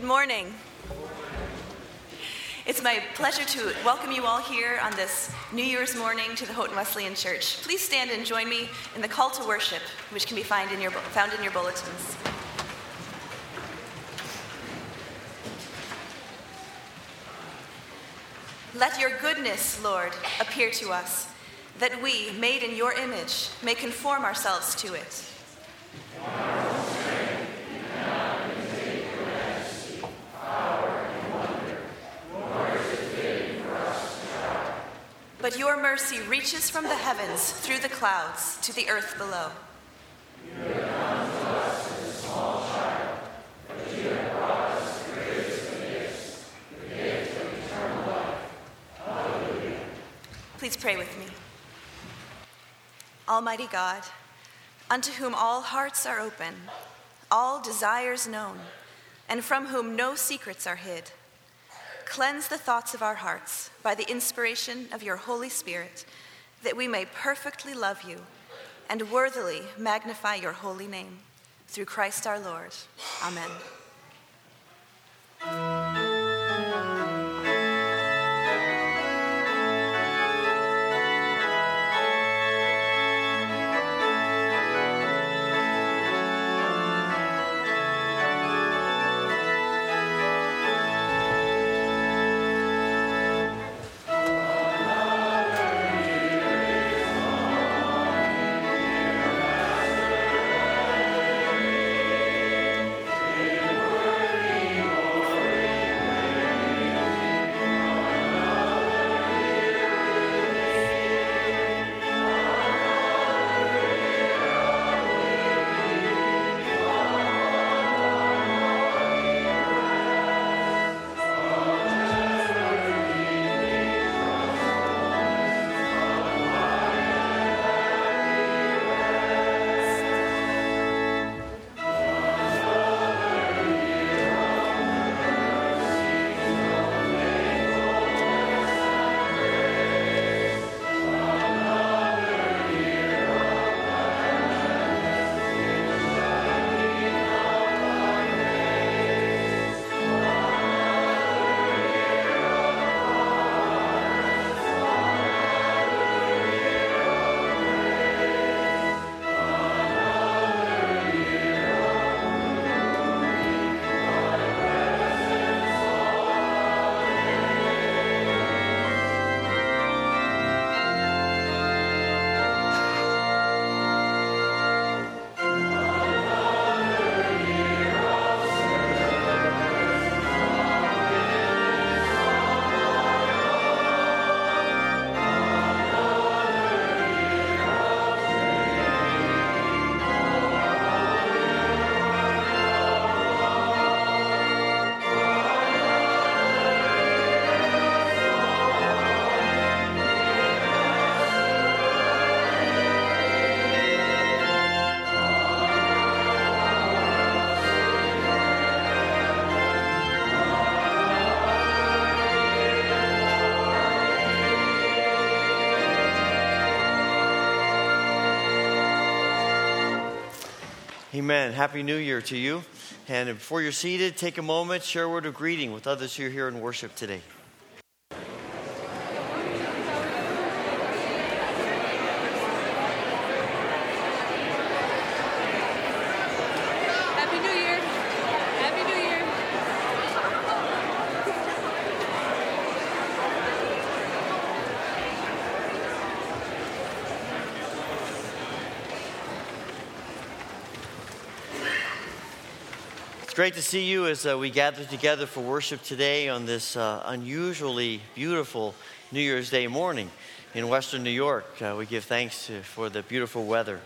Good morning. It's my pleasure to welcome you all here on this New Year's morning to the Houghton Wesleyan Church. Please stand and join me in the call to worship, which can be found in your, found in your bulletins. Let your goodness, Lord, appear to us, that we, made in your image, may conform ourselves to it. But your mercy reaches from the heavens through the clouds to the earth below. Please pray with me. Almighty God, unto whom all hearts are open, all desires known, and from whom no secrets are hid Cleanse the thoughts of our hearts by the inspiration of your Holy Spirit, that we may perfectly love you and worthily magnify your holy name. Through Christ our Lord. Amen. Amen. Happy New Year to you. And before you're seated, take a moment, share a word of greeting with others who are here in worship today. Great to see you as uh, we gather together for worship today on this uh, unusually beautiful New Year's Day morning in Western New York. Uh, we give thanks to, for the beautiful weather.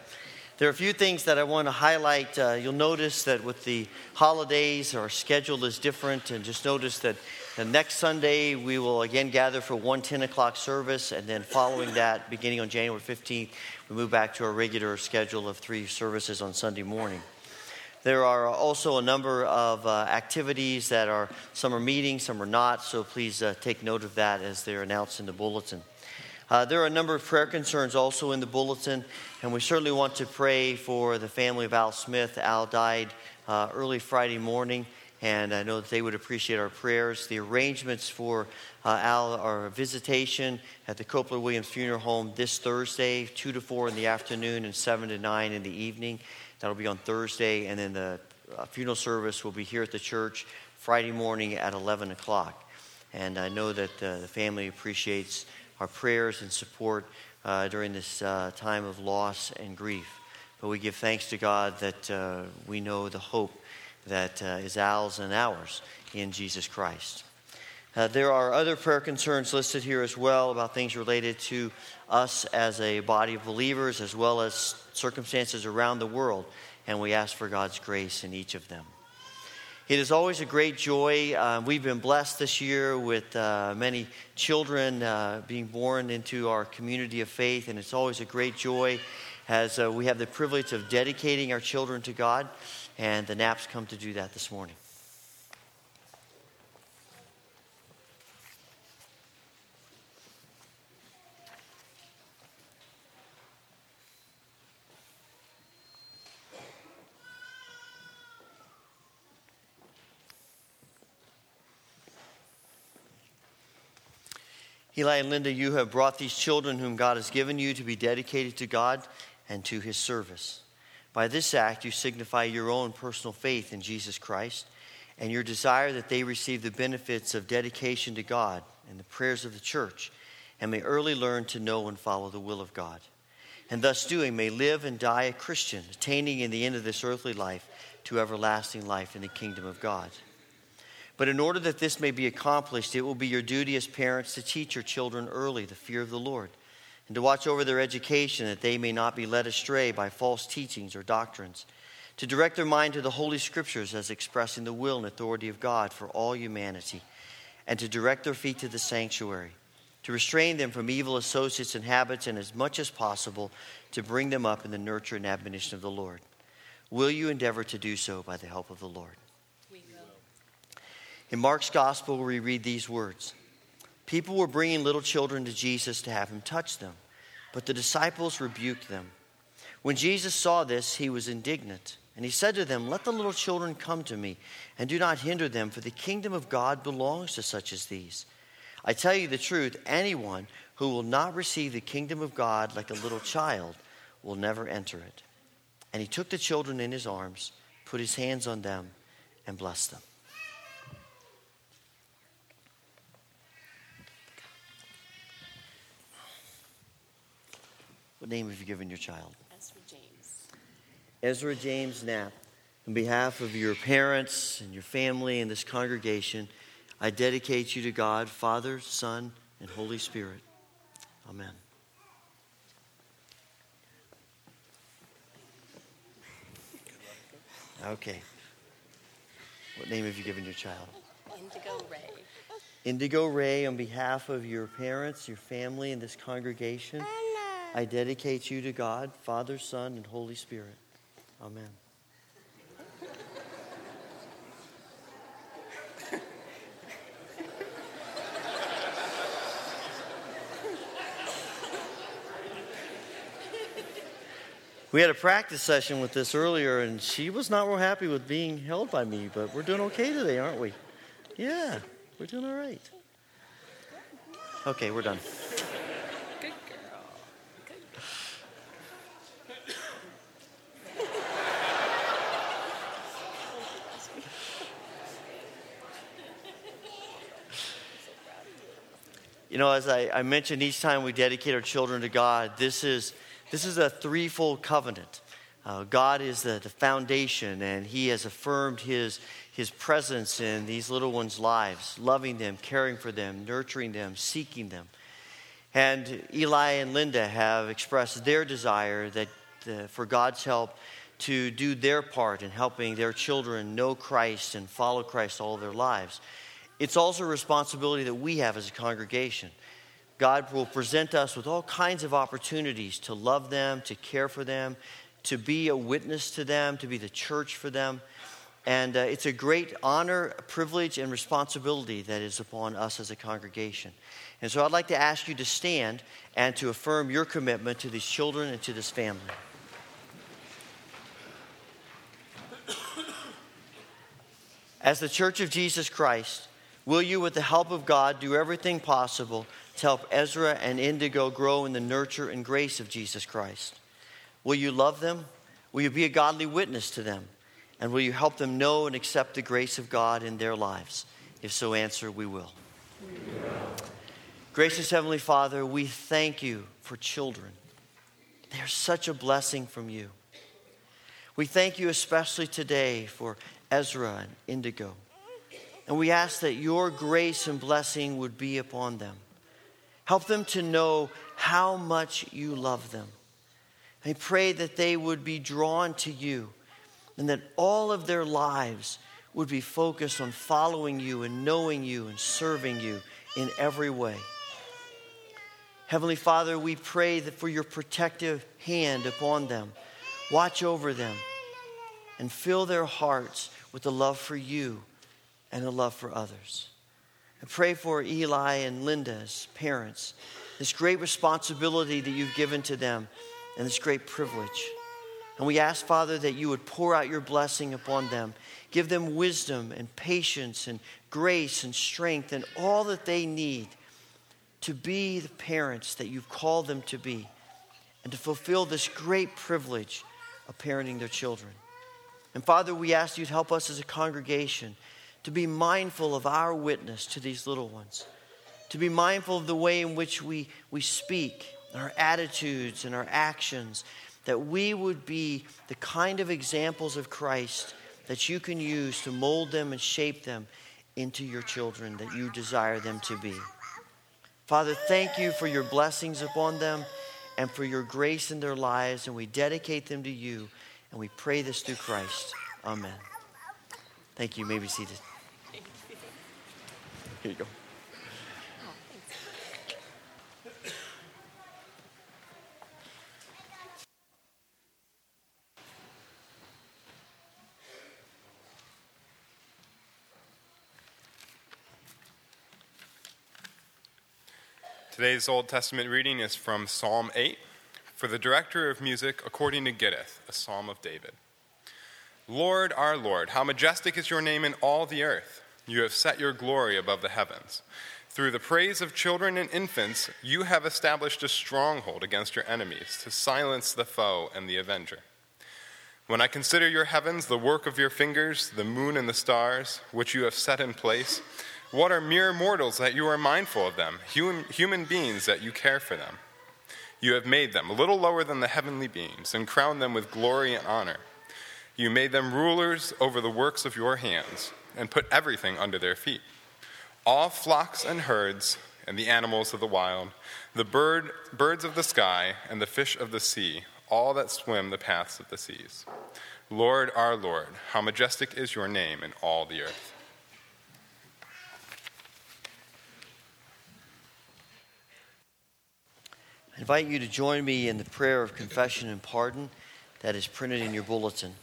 There are a few things that I want to highlight. Uh, you'll notice that with the holidays, our schedule is different, and just notice that the next Sunday we will again gather for one 10 o'clock service, and then following that, beginning on January 15th, we move back to our regular schedule of three services on Sunday morning. There are also a number of uh, activities that are, some are meetings, some are not, so please uh, take note of that as they're announced in the bulletin. Uh, there are a number of prayer concerns also in the bulletin, and we certainly want to pray for the family of Al Smith. Al died uh, early Friday morning, and I know that they would appreciate our prayers. The arrangements for uh, Al our visitation at the Copeland Williams Funeral Home this Thursday, 2 to 4 in the afternoon and 7 to 9 in the evening. That'll be on Thursday, and then the uh, funeral service will be here at the church Friday morning at 11 o'clock. And I know that uh, the family appreciates our prayers and support uh, during this uh, time of loss and grief. But we give thanks to God that uh, we know the hope that uh, is ours and ours in Jesus Christ. Uh, there are other prayer concerns listed here as well about things related to us as a body of believers, as well as circumstances around the world, and we ask for God's grace in each of them. It is always a great joy. Uh, we've been blessed this year with uh, many children uh, being born into our community of faith, and it's always a great joy as uh, we have the privilege of dedicating our children to God, and the Knapps come to do that this morning. Eli and Linda, you have brought these children whom God has given you to be dedicated to God and to his service. By this act, you signify your own personal faith in Jesus Christ and your desire that they receive the benefits of dedication to God and the prayers of the church and may early learn to know and follow the will of God. And thus doing, may live and die a Christian, attaining in the end of this earthly life to everlasting life in the kingdom of God. But in order that this may be accomplished, it will be your duty as parents to teach your children early the fear of the Lord and to watch over their education that they may not be led astray by false teachings or doctrines, to direct their mind to the Holy Scriptures as expressing the will and authority of God for all humanity, and to direct their feet to the sanctuary, to restrain them from evil associates and habits, and as much as possible to bring them up in the nurture and admonition of the Lord. Will you endeavor to do so by the help of the Lord? In Mark's gospel, we read these words People were bringing little children to Jesus to have him touch them, but the disciples rebuked them. When Jesus saw this, he was indignant, and he said to them, Let the little children come to me, and do not hinder them, for the kingdom of God belongs to such as these. I tell you the truth, anyone who will not receive the kingdom of God like a little child will never enter it. And he took the children in his arms, put his hands on them, and blessed them. What name have you given your child? Ezra James. Ezra James Knapp. On behalf of your parents and your family and this congregation, I dedicate you to God, Father, Son, and Holy Spirit. Amen. Okay. What name have you given your child? Indigo Ray. Indigo Ray, on behalf of your parents, your family, and this congregation. I dedicate you to God, Father, Son, and Holy Spirit. Amen. We had a practice session with this earlier, and she was not real happy with being held by me, but we're doing okay today, aren't we? Yeah, we're doing all right. Okay, we're done. You know, as I, I, mentioned, each time we dedicate our children to God, this is, this is a threefold covenant. Uh, God is the, the foundation, and He has affirmed His, His presence in these little ones' lives, loving them, caring for them, nurturing them, seeking them. And Eli and Linda have expressed their desire that, uh, for God's help to do their part in helping their children know Christ and follow Christ all their lives it's also a responsibility that we have as a congregation. God will present us with all kinds of opportunities to love them, to care for them, to be a witness to them, to be the church for them. And uh, it's a great honor, privilege, and responsibility that is upon us as a congregation. And so I'd like to ask you to stand and to affirm your commitment to these children and to this family. As the Church of Jesus Christ, will you, with the help of God, do everything possible to help Ezra and Indigo grow in the nurture and grace of Jesus Christ? Will you love them? Will you be a godly witness to them? And will you help them know and accept the grace of God in their lives? If so, answer, we will. Gracious Heavenly Father, we thank you for children. They are such a blessing from you. We thank you especially today for Ezra and Indigo. And we ask that your grace and blessing would be upon them. Help them to know how much you love them. I pray that they would be drawn to you and that all of their lives would be focused on following you and knowing you and serving you in every way. Heavenly Father, we pray that for your protective hand upon them. Watch over them and fill their hearts with the love for you and a love for others. I pray for Eli and Linda's parents, this great responsibility that you've given to them and this great privilege. And we ask, Father, that you would pour out your blessing upon them. Give them wisdom and patience and grace and strength and all that they need to be the parents that you've called them to be and to fulfill this great privilege of parenting their children. And Father, we ask you to help us as a congregation to be mindful of our witness to these little ones, to be mindful of the way in which we, we speak, our attitudes and our actions, that we would be the kind of examples of Christ that you can use to mold them and shape them into your children that you desire them to be. Father, thank you for your blessings upon them and for your grace in their lives, and we dedicate them to you, and we pray this through Christ. Amen. Thank you. may be. Here you go. Today's Old Testament reading is from Psalm 8 for the director of music according to Gittith, a psalm of David. Lord, our Lord, how majestic is your name in all the earth. You have set your glory above the heavens. Through the praise of children and infants, you have established a stronghold against your enemies to silence the foe and the avenger. When I consider your heavens, the work of your fingers, the moon and the stars, which you have set in place, what are mere mortals that you are mindful of them, human, human beings that you care for them? You have made them a little lower than the heavenly beings and crowned them with glory and honor. You made them rulers over the works of your hands and put everything under their feet all flocks and herds and the animals of the wild, the bird, birds of the sky and the fish of the sea, all that swim the paths of the seas. Lord, our Lord, how majestic is your name in all the earth. I invite you to join me in the prayer of confession and pardon that is printed in your bulletin.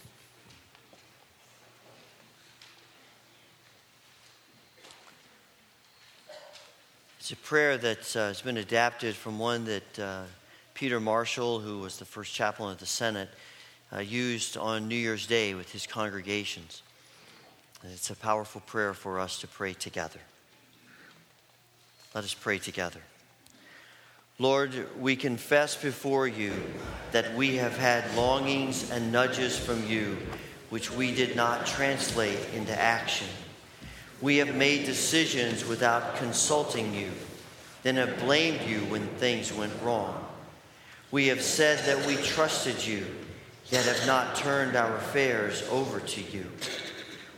It's a prayer that uh, has been adapted from one that uh, Peter Marshall, who was the first chaplain of the Senate, uh, used on New Year's Day with his congregations. And it's a powerful prayer for us to pray together. Let us pray together. Lord, we confess before you that we have had longings and nudges from you which we did not translate into action. We have made decisions without consulting you, then have blamed you when things went wrong. We have said that we trusted you, yet have not turned our affairs over to you.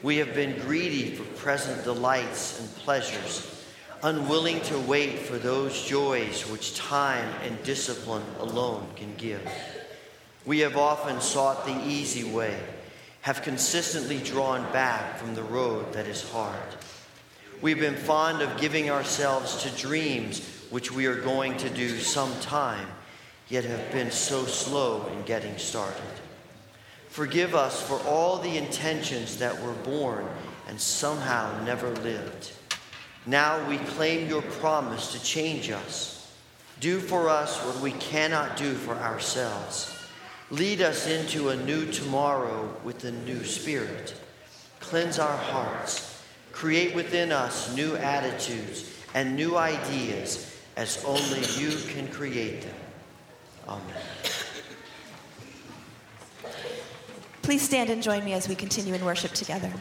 We have been greedy for present delights and pleasures unwilling to wait for those joys which time and discipline alone can give. We have often sought the easy way, have consistently drawn back from the road that is hard. We've been fond of giving ourselves to dreams which we are going to do sometime, yet have been so slow in getting started. Forgive us for all the intentions that were born and somehow never lived. Now we claim your promise to change us. Do for us what we cannot do for ourselves. Lead us into a new tomorrow with a new spirit. Cleanse our hearts. Create within us new attitudes and new ideas as only you can create them. Amen. Please stand and join me as we continue in worship together.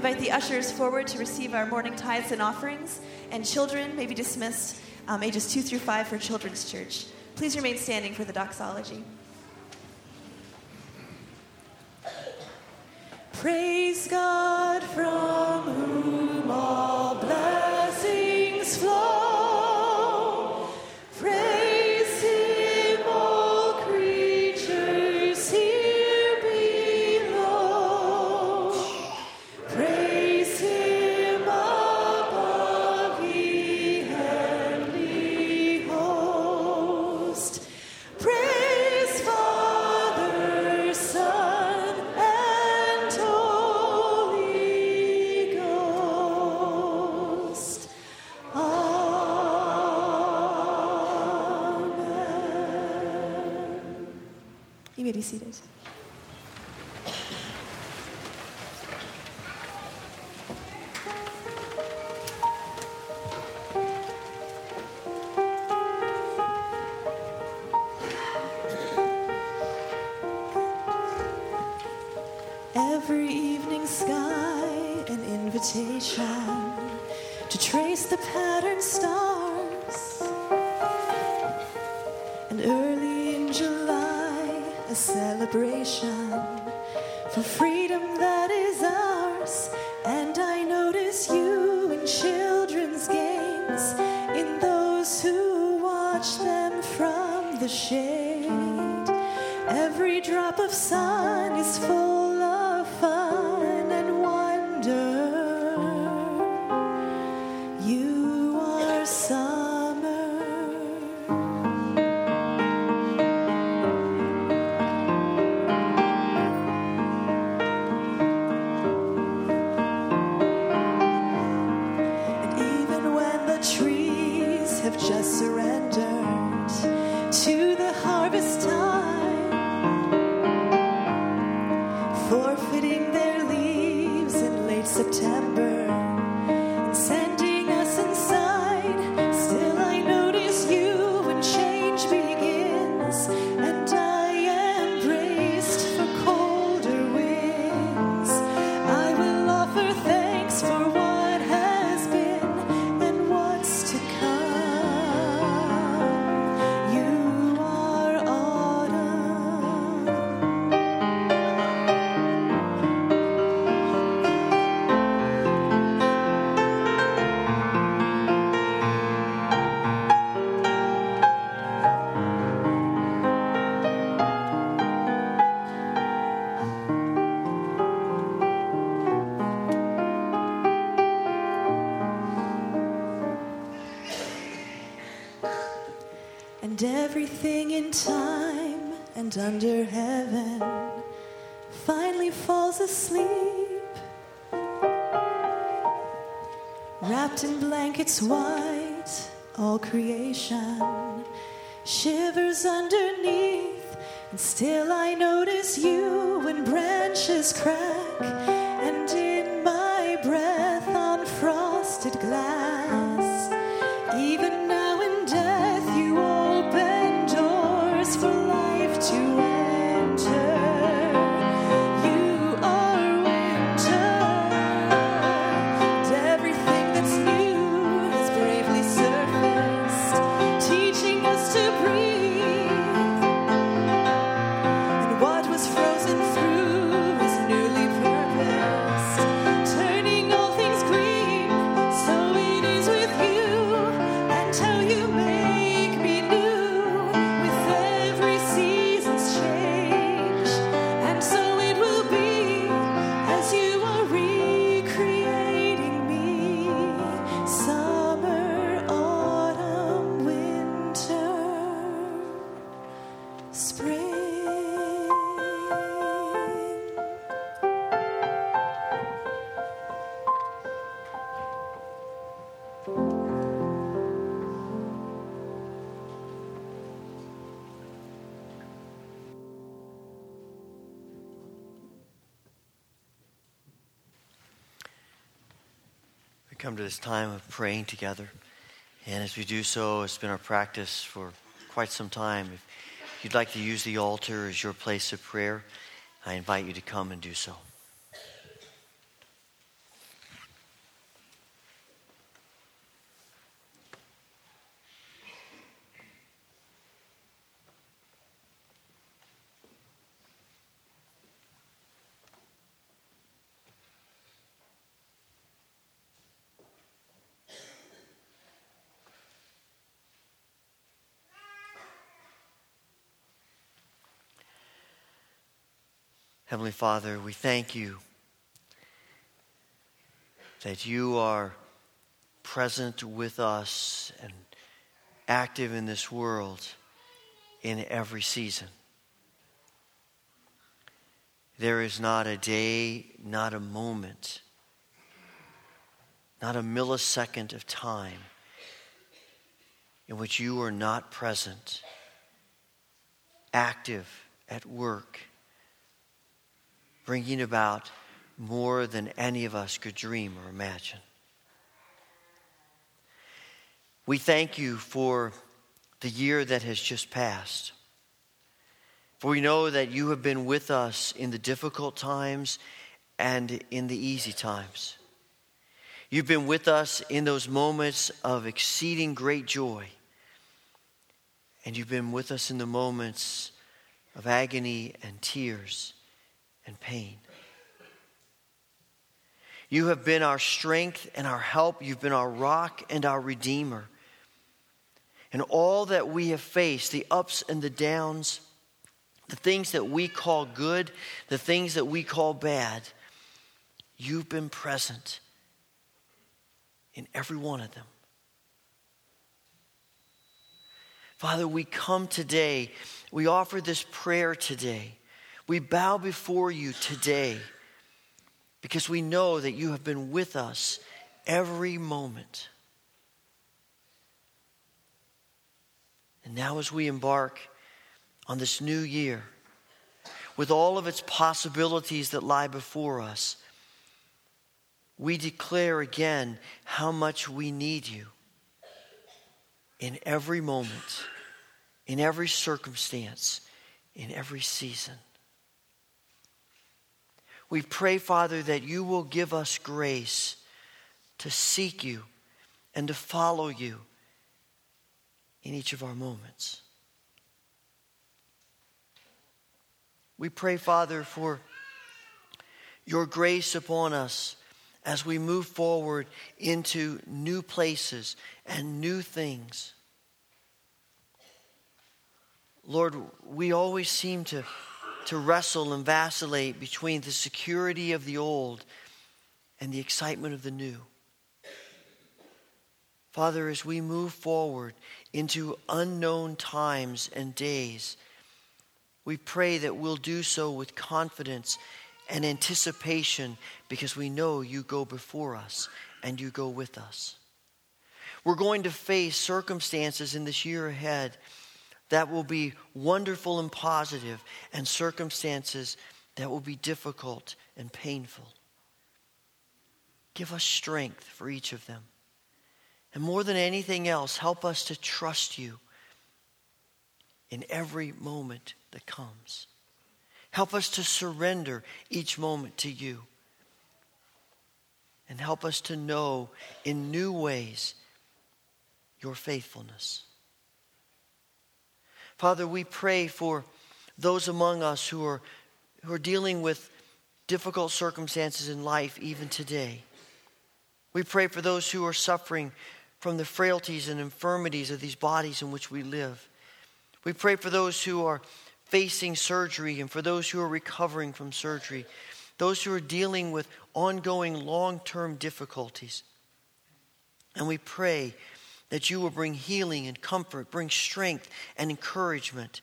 Invite the ushers forward to receive our morning tithes and offerings, and children may be dismissed um, ages 2 through 5 for Children's Church. Please remain standing for the doxology. Celebration for freedom that is ours. And I notice you in children's games, in those who watch them from the shade. Every drop of sun under heaven finally falls asleep. Wrapped in blankets white, all creation shivers underneath. And still I notice you when branches crack, to this time of praying together. And as we do so, it's been our practice for quite some time. If you'd like to use the altar as your place of prayer, I invite you to come and do so. Heavenly Father, we thank you that you are present with us and active in this world in every season. There is not a day, not a moment, not a millisecond of time in which you are not present, active at work, bringing about more than any of us could dream or imagine. We thank you for the year that has just passed. For we know that you have been with us in the difficult times and in the easy times. You've been with us in those moments of exceeding great joy. And you've been with us in the moments of agony and tears and pain. You have been our strength and our help. You've been our rock and our redeemer. And all that we have faced, the ups and the downs, the things that we call good, the things that we call bad, you've been present in every one of them. Father, we come today, we offer this prayer today. We bow before you today because we know that you have been with us every moment. And now, as we embark on this new year, with all of its possibilities that lie before us, we declare again how much we need you in every moment, in every circumstance, in every season. We pray, Father, that you will give us grace to seek you and to follow you in each of our moments. We pray, Father, for your grace upon us as we move forward into new places and new things. Lord, we always seem to to wrestle and vacillate between the security of the old and the excitement of the new. Father, as we move forward into unknown times and days, we pray that we'll do so with confidence and anticipation because we know you go before us and you go with us. We're going to face circumstances in this year ahead that will be wonderful and positive, and circumstances that will be difficult and painful. Give us strength for each of them. And more than anything else, help us to trust you in every moment that comes. Help us to surrender each moment to you. And help us to know in new ways your faithfulness. Father, we pray for those among us who are, who are dealing with difficult circumstances in life even today. We pray for those who are suffering from the frailties and infirmities of these bodies in which we live. We pray for those who are facing surgery and for those who are recovering from surgery, those who are dealing with ongoing long term difficulties. And we pray that you will bring healing and comfort, bring strength and encouragement,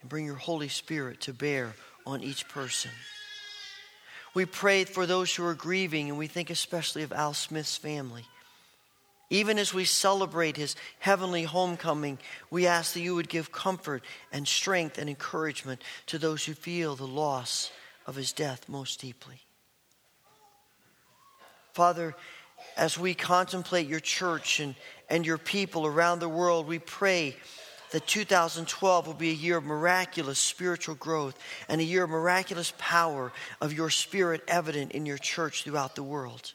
and bring your Holy Spirit to bear on each person. We pray for those who are grieving, and we think especially of Al Smith's family. Even as we celebrate his heavenly homecoming, we ask that you would give comfort and strength and encouragement to those who feel the loss of his death most deeply. Father, as we contemplate your church and, and your people around the world, we pray that 2012 will be a year of miraculous spiritual growth and a year of miraculous power of your spirit evident in your church throughout the world.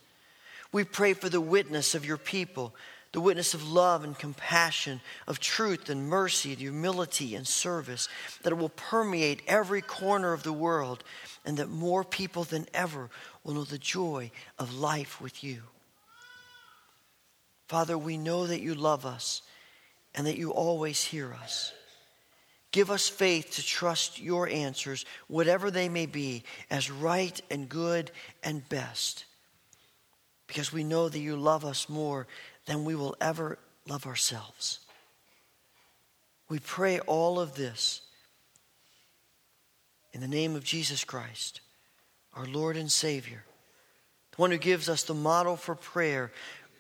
We pray for the witness of your people, the witness of love and compassion, of truth and mercy, and humility and service, that it will permeate every corner of the world, and that more people than ever will know the joy of life with you. Father, we know that you love us and that you always hear us. Give us faith to trust your answers, whatever they may be, as right and good and best. Because we know that you love us more than we will ever love ourselves. We pray all of this in the name of Jesus Christ, our Lord and Savior, the one who gives us the model for prayer,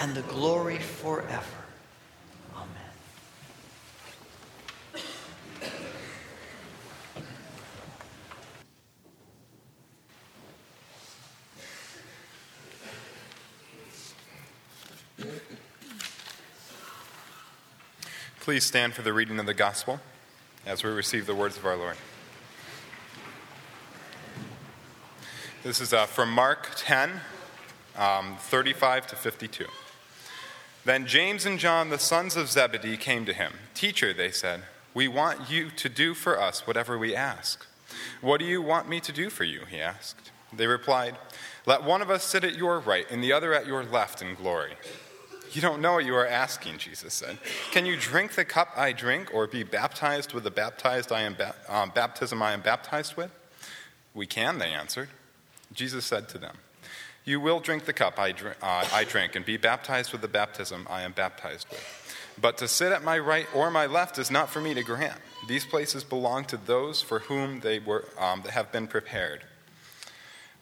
and the glory forever. Amen. Please stand for the reading of the gospel as we receive the words of our Lord. This is uh, from Mark 10, um, 35 to 52. Then James and John, the sons of Zebedee, came to him. Teacher, they said, we want you to do for us whatever we ask. What do you want me to do for you? He asked. They replied, Let one of us sit at your right and the other at your left in glory. You don't know what you are asking, Jesus said. Can you drink the cup I drink or be baptized with the baptized I am ba- um, baptism I am baptized with? We can, they answered. Jesus said to them, You will drink the cup I, drink, uh, I drink and be baptized with the baptism I am baptized with. But to sit at my right or my left is not for me to grant. These places belong to those for whom they were, um, have been prepared.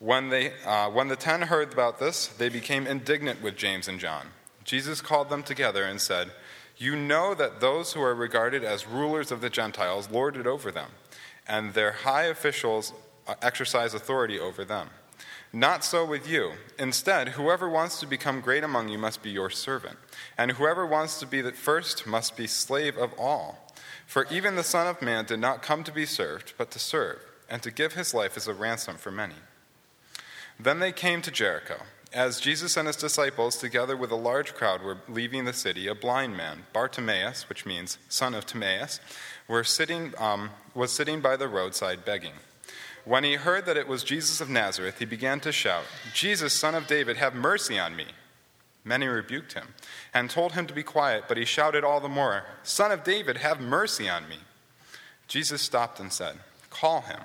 When, they, uh, when the ten heard about this, they became indignant with James and John. Jesus called them together and said, You know that those who are regarded as rulers of the Gentiles lord it over them, and their high officials uh, exercise authority over them. Not so with you. Instead, whoever wants to become great among you must be your servant, and whoever wants to be the first must be slave of all. For even the Son of Man did not come to be served, but to serve, and to give his life as a ransom for many. Then they came to Jericho. As Jesus and his disciples, together with a large crowd, were leaving the city, a blind man, Bartimaeus, which means son of Timaeus, were sitting, um, was sitting by the roadside begging. When he heard that it was Jesus of Nazareth, he began to shout, Jesus, son of David, have mercy on me. Many rebuked him and told him to be quiet, but he shouted all the more, Son of David, have mercy on me. Jesus stopped and said, Call him.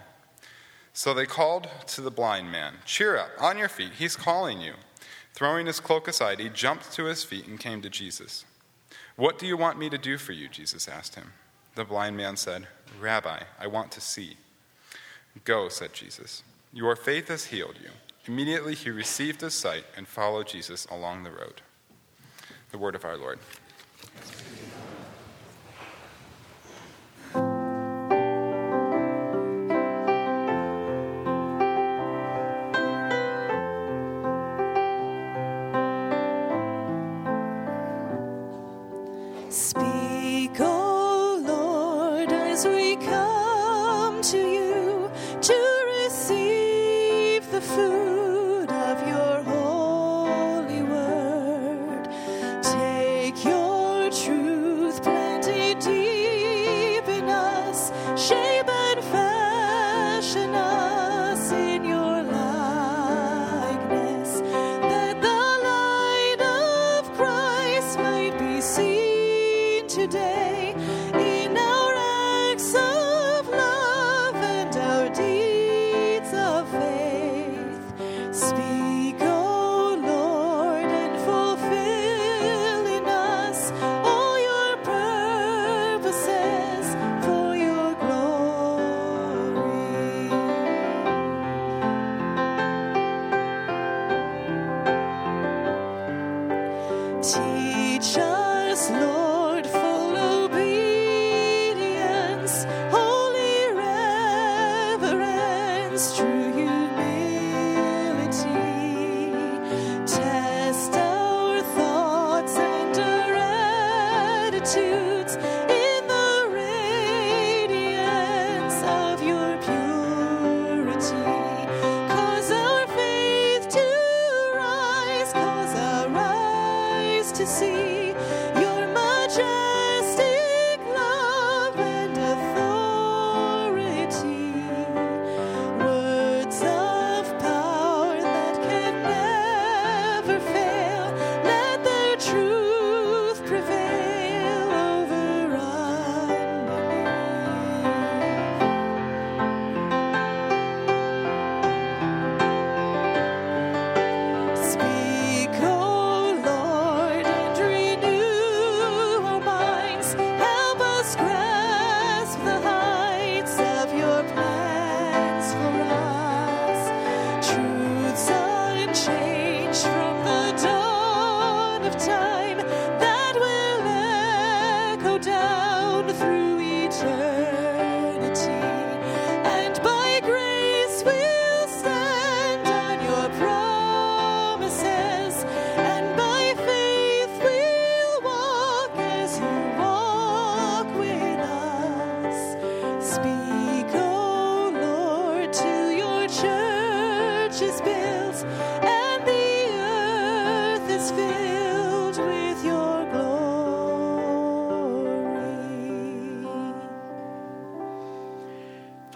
So they called to the blind man, Cheer up, on your feet, he's calling you. Throwing his cloak aside, he jumped to his feet and came to Jesus. What do you want me to do for you? Jesus asked him. The blind man said, Rabbi, I want to see. Go, said Jesus. Your faith has healed you. Immediately he received his sight and followed Jesus along the road. The word of our Lord.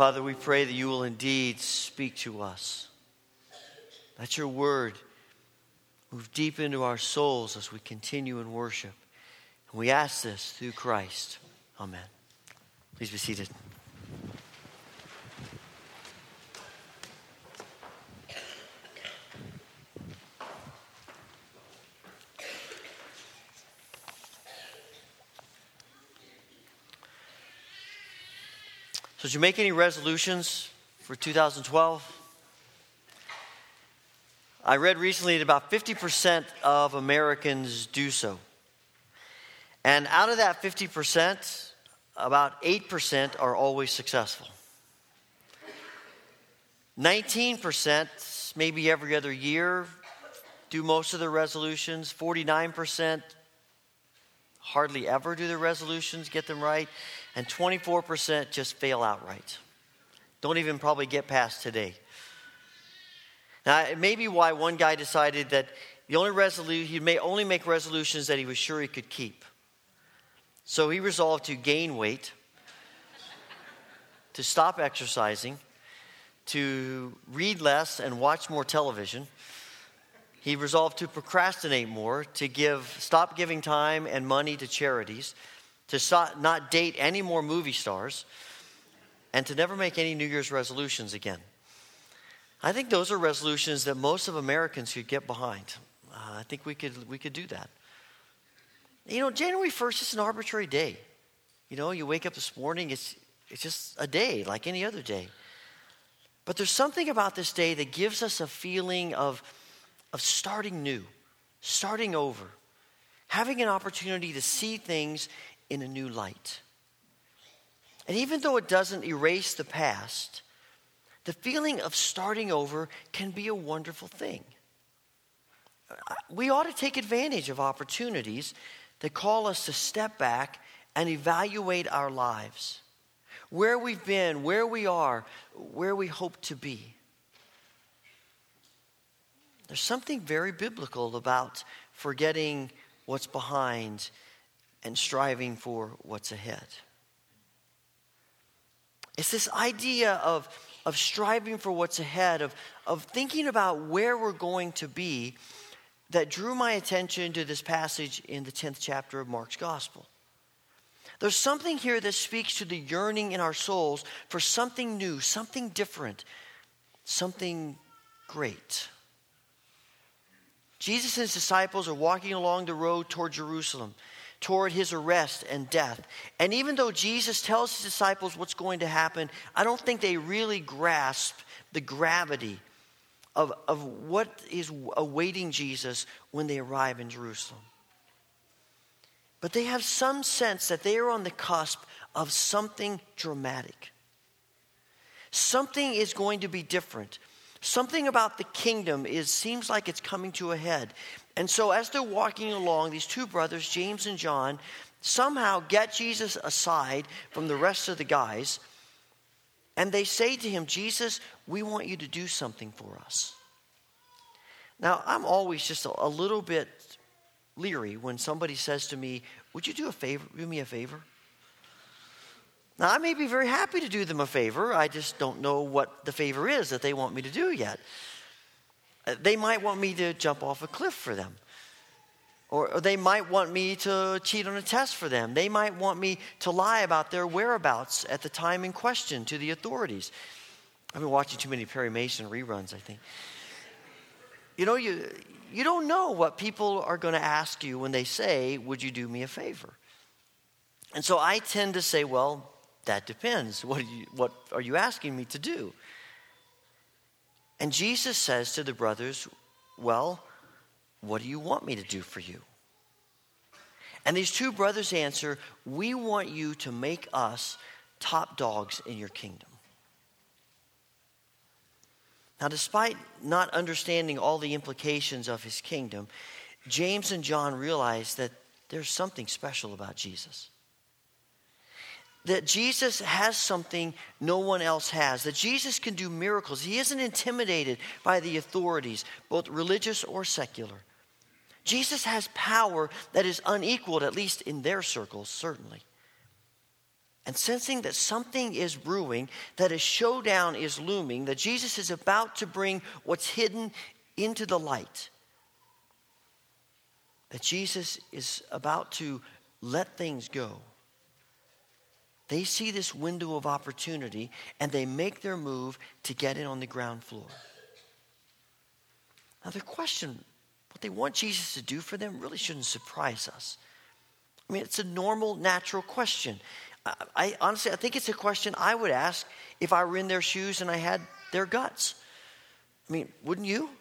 Father, we pray that you will indeed speak to us. Let your word move deep into our souls as we continue in worship. And we ask this through Christ. Amen. Please be seated. Did you make any resolutions for 2012? I read recently that about 50% of Americans do so. And out of that 50%, about 8% are always successful. 19%, maybe every other year, do most of their resolutions. 49% hardly ever do their resolutions, get them right. And 24% just fail outright. Don't even probably get past today. Now, it may be why one guy decided that the only resolution, he may only make resolutions that he was sure he could keep. So he resolved to gain weight, to stop exercising, to read less and watch more television. He resolved to procrastinate more, to give, stop giving time and money to charities, to not date any more movie stars, and to never make any New Year's resolutions again. I think those are resolutions that most of Americans could get behind. Uh, I think we could, we could do that. You know, January 1st is an arbitrary day. You know, you wake up this morning, it's, it's just a day like any other day. But there's something about this day that gives us a feeling of, of starting new, starting over, having an opportunity to see things in a new light. And even though it doesn't erase the past, the feeling of starting over can be a wonderful thing. Uh, we ought to take advantage of opportunities that call us to step back and evaluate our lives. Where we've been, where we are, where we hope to be. There's something very biblical about forgetting what's behind and striving for what's ahead. It's this idea of, of striving for what's ahead, of, of thinking about where we're going to be, that drew my attention to this passage in the 10th chapter of Mark's Gospel. There's something here that speaks to the yearning in our souls for something new, something different, something great. Jesus and his disciples are walking along the road toward Jerusalem, toward his arrest and death. And even though Jesus tells his disciples what's going to happen, I don't think they really grasp the gravity of, of what is awaiting Jesus when they arrive in Jerusalem. But they have some sense that they are on the cusp of something dramatic. Something is going to be different. Something about the kingdom is seems like it's coming to a head. And so as they're walking along, these two brothers, James and John, somehow get Jesus aside from the rest of the guys, and they say to him, Jesus, we want you to do something for us. Now, I'm always just a, a little bit leery when somebody says to me, Would you do a favor, do me a favor? Now, I may be very happy to do them a favor. I just don't know what the favor is that they want me to do yet. They might want me to jump off a cliff for them. Or, or they might want me to cheat on a test for them. They might want me to lie about their whereabouts at the time in question to the authorities. I've been watching too many Perry Mason reruns, I think. You know, you, you don't know what people are going to ask you when they say, Would you do me a favor? And so I tend to say, Well, that depends. What are you, what are you asking me to do? And Jesus says to the brothers, Well, what do you want me to do for you? And these two brothers answer, We want you to make us top dogs in your kingdom. Now, despite not understanding all the implications of his kingdom, James and John realize that there's something special about Jesus. That Jesus has something no one else has. That Jesus can do miracles. He isn't intimidated by the authorities, both religious or secular. Jesus has power that is unequaled, at least in their circles, certainly. And sensing that something is brewing, that a showdown is looming, that Jesus is about to bring what's hidden into the light, that Jesus is about to let things go. They see this window of opportunity and they make their move to get in on the ground floor. Now, their question what they want Jesus to do for them really shouldn't surprise us. I mean, it's a normal, natural question. I, I, honestly, I think it's a question I would ask if I were in their shoes and I had their guts. I mean, wouldn't you?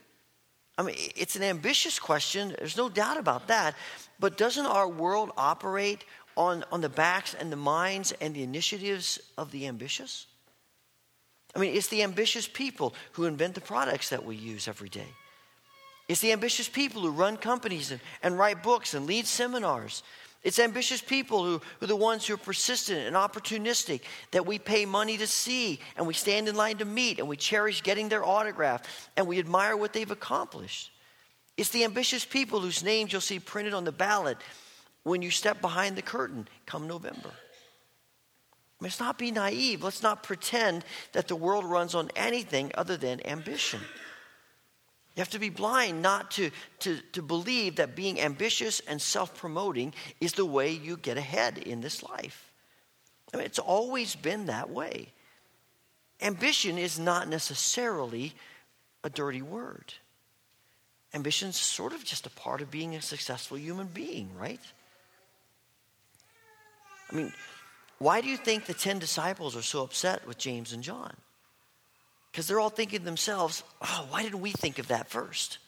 I mean, it's an ambitious question. There's no doubt about that. But doesn't our world operate on, on the backs and the minds and the initiatives of the ambitious? I mean, it's the ambitious people who invent the products that we use every day. It's the ambitious people who run companies and, and write books and lead seminars. It's ambitious people who, who are the ones who are persistent and opportunistic that we pay money to see and we stand in line to meet and we cherish getting their autograph and we admire what they've accomplished. It's the ambitious people whose names you'll see printed on the ballot when you step behind the curtain come November. Let's not be naive. Let's not pretend that the world runs on anything other than ambition. You have to be blind not to, to, to believe that being ambitious and self promoting is the way you get ahead in this life. I mean, it's always been that way. Ambition is not necessarily a dirty word. Ambition's sort of just a part of being a successful human being, right? I mean, why do you think the 10 disciples are so upset with James and John? Because they're all thinking themselves, oh, why didn't we think of that first?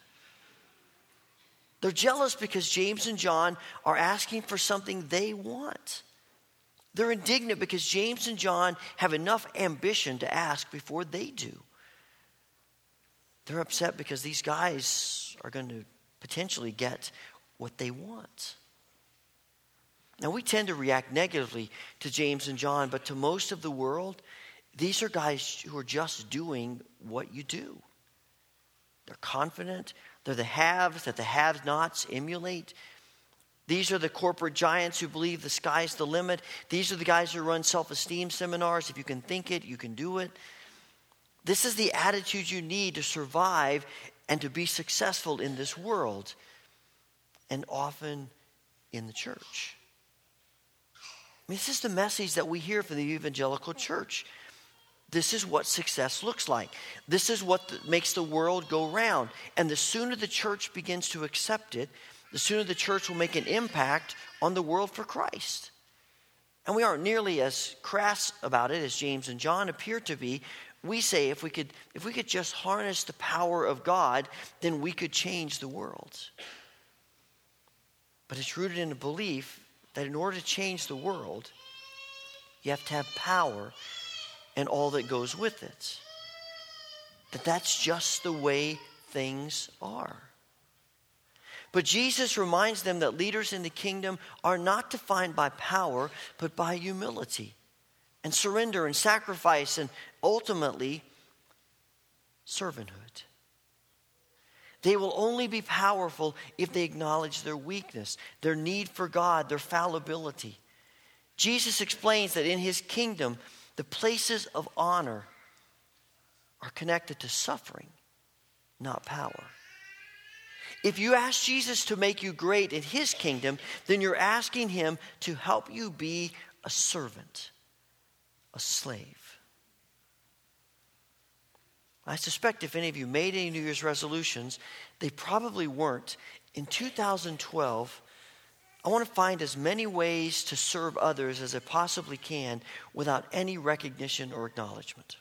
They're jealous because James and John are asking for something they want. They're indignant because James and John have enough ambition to ask before they do. They're upset because these guys are going to potentially get what they want. Now, we tend to react negatively to James and John, but to most of the world, these are guys who are just doing what you do. They're confident. They're the haves that the have nots emulate. These are the corporate giants who believe the sky's the limit. These are the guys who run self esteem seminars. If you can think it, you can do it. This is the attitude you need to survive and to be successful in this world and often in the church. This is the message that we hear from the evangelical church. This is what success looks like. This is what the, makes the world go round. And the sooner the church begins to accept it, the sooner the church will make an impact on the world for Christ. And we aren't nearly as crass about it as James and John appear to be. We say if we could, if we could just harness the power of God, then we could change the world. But it's rooted in a belief that in order to change the world, you have to have power and all that goes with it. That that's just the way things are. But Jesus reminds them that leaders in the kingdom are not defined by power, but by humility and surrender and sacrifice and ultimately servanthood. They will only be powerful if they acknowledge their weakness, their need for God, their fallibility. Jesus explains that in his kingdom, the places of honor are connected to suffering, not power. If you ask Jesus to make you great in his kingdom, then you're asking him to help you be a servant, a slave. I suspect if any of you made any New Year's resolutions, they probably weren't. In 2012, I want to find as many ways to serve others as I possibly can without any recognition or acknowledgement.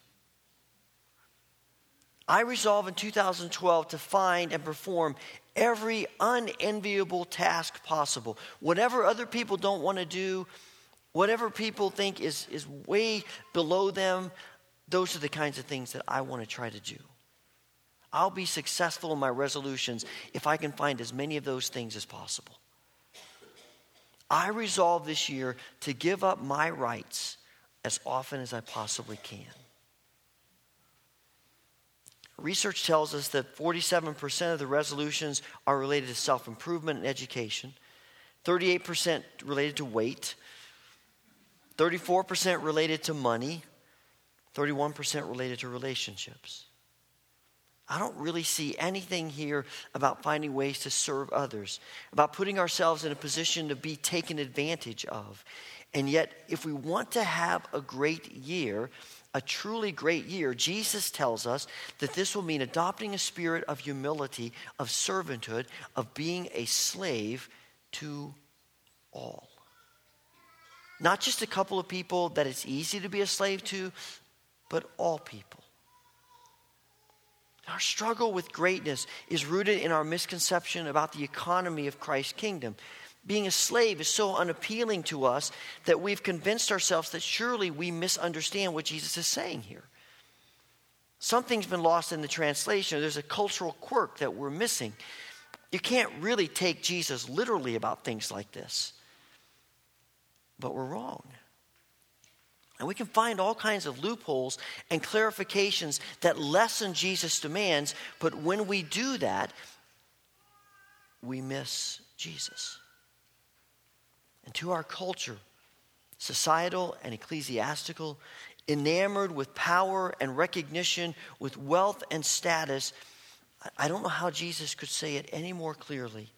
I resolve in 2012 to find and perform every unenviable task possible. Whatever other people don't want to do, whatever people think is, is way below them, those are the kinds of things that I want to try to do. I'll be successful in my resolutions if I can find as many of those things as possible. I resolve this year to give up my rights as often as I possibly can. Research tells us that 47% of the resolutions are related to self improvement and education, 38% related to weight, 34% related to money, 31% related to relationships. I don't really see anything here about finding ways to serve others, about putting ourselves in a position to be taken advantage of. And yet, if we want to have a great year, a truly great year, Jesus tells us that this will mean adopting a spirit of humility, of servanthood, of being a slave to all. Not just a couple of people that it's easy to be a slave to, but all people. Our struggle with greatness is rooted in our misconception about the economy of Christ's kingdom. Being a slave is so unappealing to us that we've convinced ourselves that surely we misunderstand what Jesus is saying here. Something's been lost in the translation. There's a cultural quirk that we're missing. You can't really take Jesus literally about things like this. But we're wrong. And we can find all kinds of loopholes and clarifications that lessen Jesus' demands, but when we do that, we miss Jesus. And to our culture, societal and ecclesiastical, enamored with power and recognition, with wealth and status, I don't know how Jesus could say it any more clearly.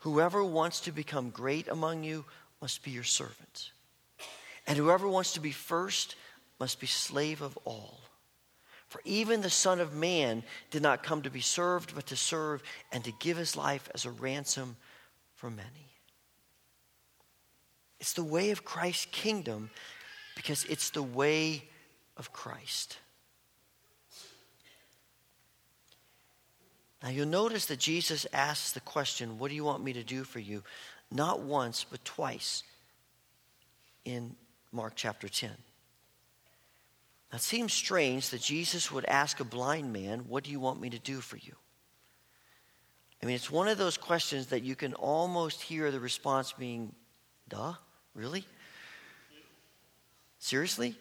Whoever wants to become great among you must be your servant. And whoever wants to be first must be slave of all. For even the Son of Man did not come to be served, but to serve and to give his life as a ransom for many. It's the way of Christ's kingdom because it's the way of Christ. Now you'll notice that Jesus asks the question, What do you want me to do for you? Not once, but twice in Mark chapter 10. Now, it seems strange that Jesus would ask a blind man, What do you want me to do for you? I mean, it's one of those questions that you can almost hear the response being, Duh, really? Seriously?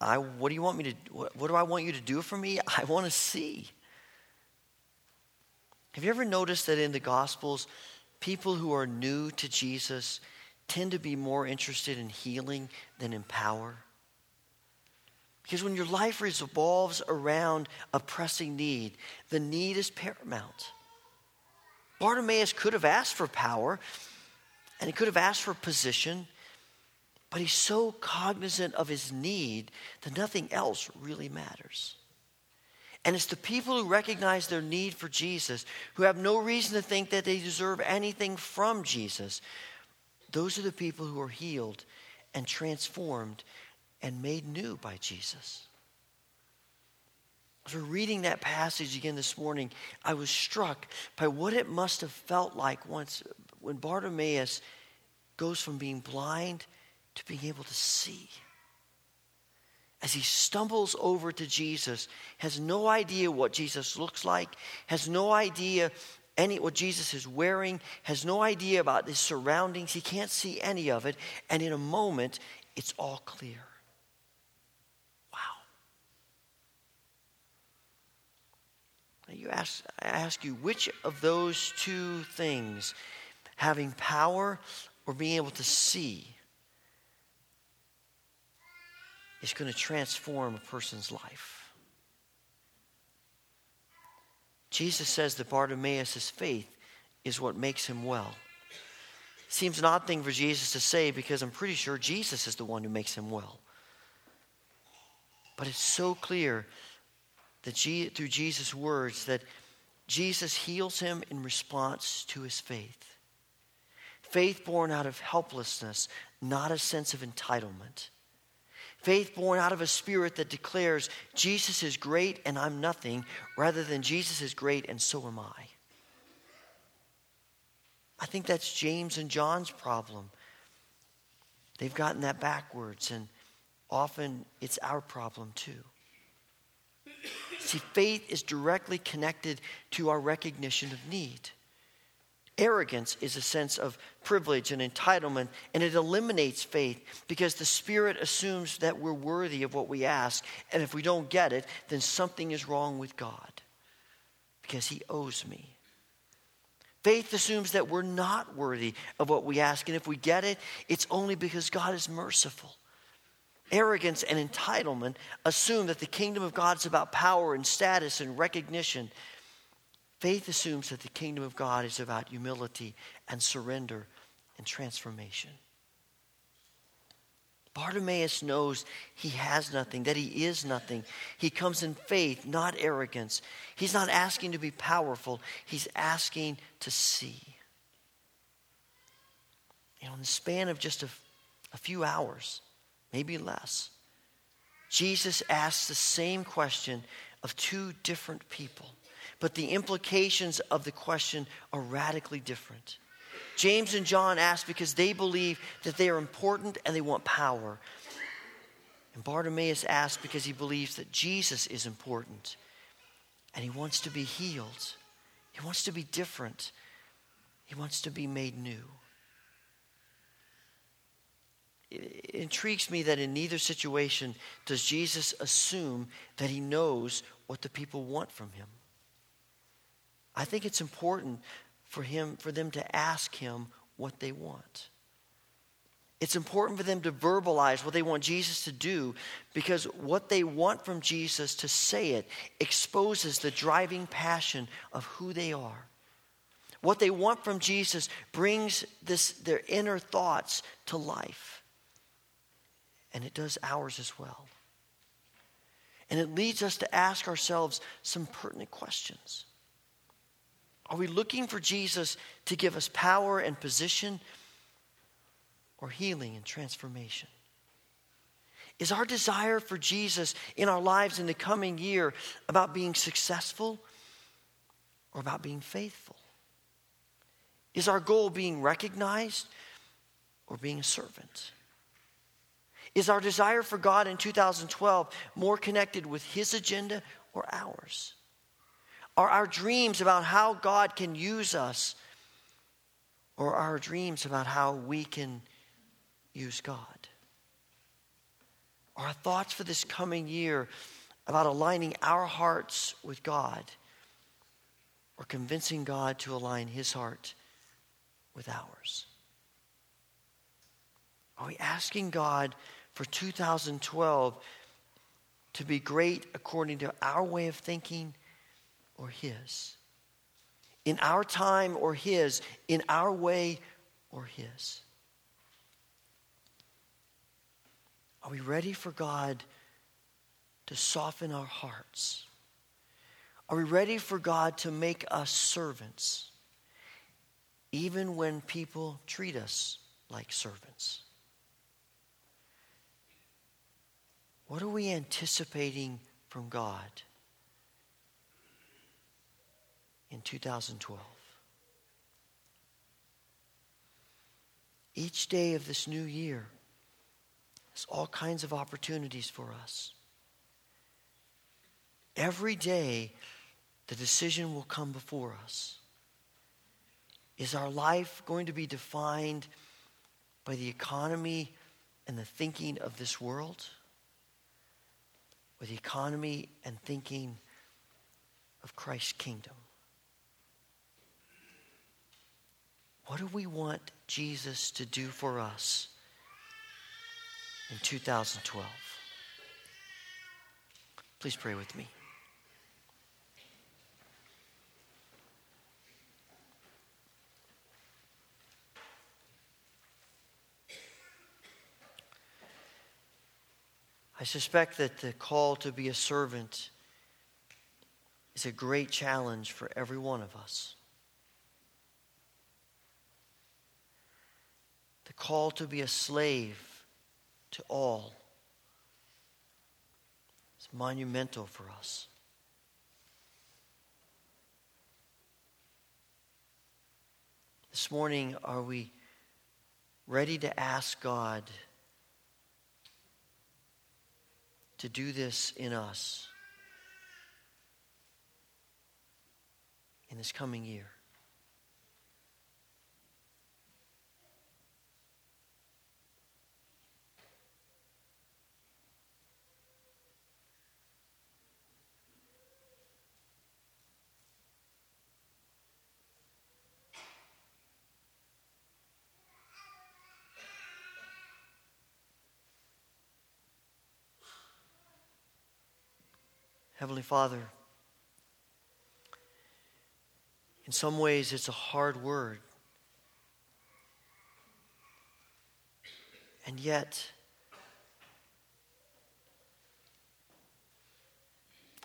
I, what do you want me to what, what do I want you to do for me? I want to see. Have you ever noticed that in the Gospels, people who are new to Jesus tend to be more interested in healing than in power. Because when your life revolves around a pressing need, the need is paramount. Bartimaeus could have asked for power and he could have asked for position, but he's so cognizant of his need that nothing else really matters. And it's the people who recognize their need for Jesus, who have no reason to think that they deserve anything from Jesus, those are the people who are healed and transformed and made new by Jesus. As we're reading that passage again this morning, I was struck by what it must have felt like once when Bartimaeus goes from being blind to being able to see. As he stumbles over to Jesus, has no idea what Jesus looks like, has no idea any what Jesus is wearing, has no idea about his surroundings. He can't see any of it. And in a moment, it's all clear. Wow. Now you ask, I ask you, which of those two things, having power or being able to see, is going to transform a person's life? Jesus says that Bartimaeus' faith is what makes him well. Seems an odd thing for Jesus to say because I'm pretty sure Jesus is the one who makes him well. But it's so clear that through Jesus' words that Jesus heals him in response to his faith. Faith born out of helplessness, not a sense of entitlement. Faith born out of a spirit that declares Jesus is great and I'm nothing, rather than Jesus is great and so am I. I think that's James and John's problem. They've gotten that backwards, and often it's our problem too. See, faith is directly connected to our recognition of need. Arrogance is a sense of privilege and entitlement, and it eliminates faith because the Spirit assumes that we're worthy of what we ask, and if we don't get it, then something is wrong with God because He owes me. Faith assumes that we're not worthy of what we ask, and if we get it, it's only because God is merciful. Arrogance and entitlement assume that the kingdom of God is about power and status and recognition. Faith assumes that the kingdom of God is about humility and surrender and transformation. Bartimaeus knows he has nothing, that he is nothing. He comes in faith, not arrogance. He's not asking to be powerful, he's asking to see. You know, in the span of just a, a few hours, maybe less, Jesus asks the same question of two different people, but the implications of the question are radically different. James and John ask because they believe that they are important and they want power. And Bartimaeus asks because he believes that Jesus is important and he wants to be healed. He wants to be different. He wants to be made new. It intrigues me that in neither situation does Jesus assume that he knows what the people want from him. I think it's important for him for them to ask him what they want. It's important for them to verbalize what they want Jesus to do because what they want from Jesus to say it exposes the driving passion of who they are. What they want from Jesus brings this, their inner thoughts to life. And it does ours as well. And it leads us to ask ourselves some pertinent questions. Are we looking for Jesus to give us power and position or healing and transformation? Is our desire for Jesus in our lives in the coming year about being successful or about being faithful? Is our goal being recognized or being a servant? Is our desire for God in 2012 more connected with His agenda or ours? Are our dreams about how God can use us, or our dreams about how we can use God? Our thoughts for this coming year about aligning our hearts with God, or convincing God to align His heart with ours? Are we asking God for 2012 to be great according to our way of thinking? Or His. In our time or His. In our way or His. Are we ready for God to soften our hearts? Are we ready for God to make us servants, even when people treat us like servants? What are we anticipating from God? In 2012. Each day of this new year has all kinds of opportunities for us. Every day, the decision will come before us. Is our life going to be defined by the economy and the thinking of this world? Or the economy and thinking of Christ's kingdom? What do we want Jesus to do for us in 2012? Please pray with me. I suspect that the call to be a servant is a great challenge for every one of us. Call to be a slave to all It's monumental for us. This morning, are we ready to ask God to do this in us in this coming year? Heavenly Father, in some ways it's a hard word. And yet,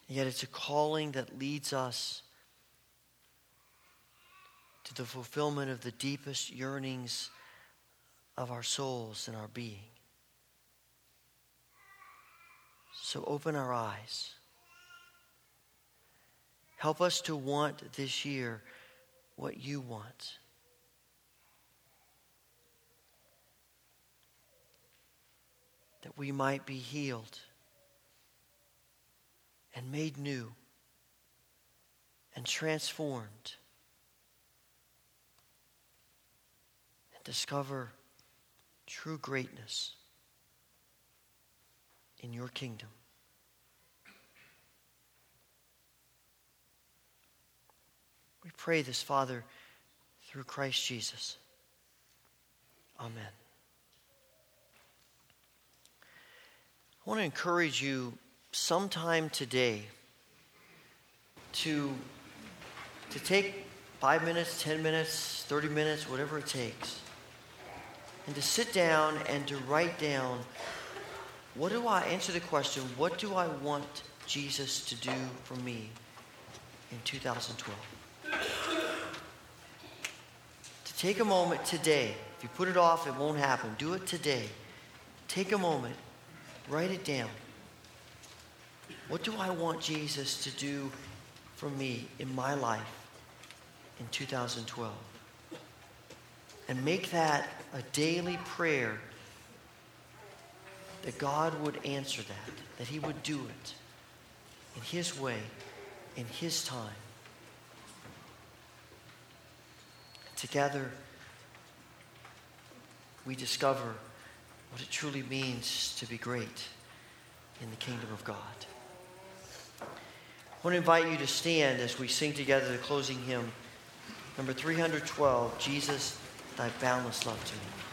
yet it's a calling that leads us to the fulfillment of the deepest yearnings of our souls and our being. So open our eyes. Help us to want this year what you want. That we might be healed and made new and transformed and discover true greatness in your kingdom. We pray this, Father, through Christ Jesus. Amen. I want to encourage you sometime today to, to take five minutes, 10 minutes, 30 minutes, whatever it takes, and to sit down and to write down what do I answer the question, what do I want Jesus to do for me in 2012? To take a moment today. If you put it off, it won't happen. Do it today. Take a moment, write it down. What do I want Jesus to do for me in my life in 2012? And make that a daily prayer that God would answer that, that He would do it in His way, in His time. Together, we discover what it truly means to be great in the kingdom of God. I want to invite you to stand as we sing together the closing hymn, number 312 Jesus, Thy Boundless Love to Me.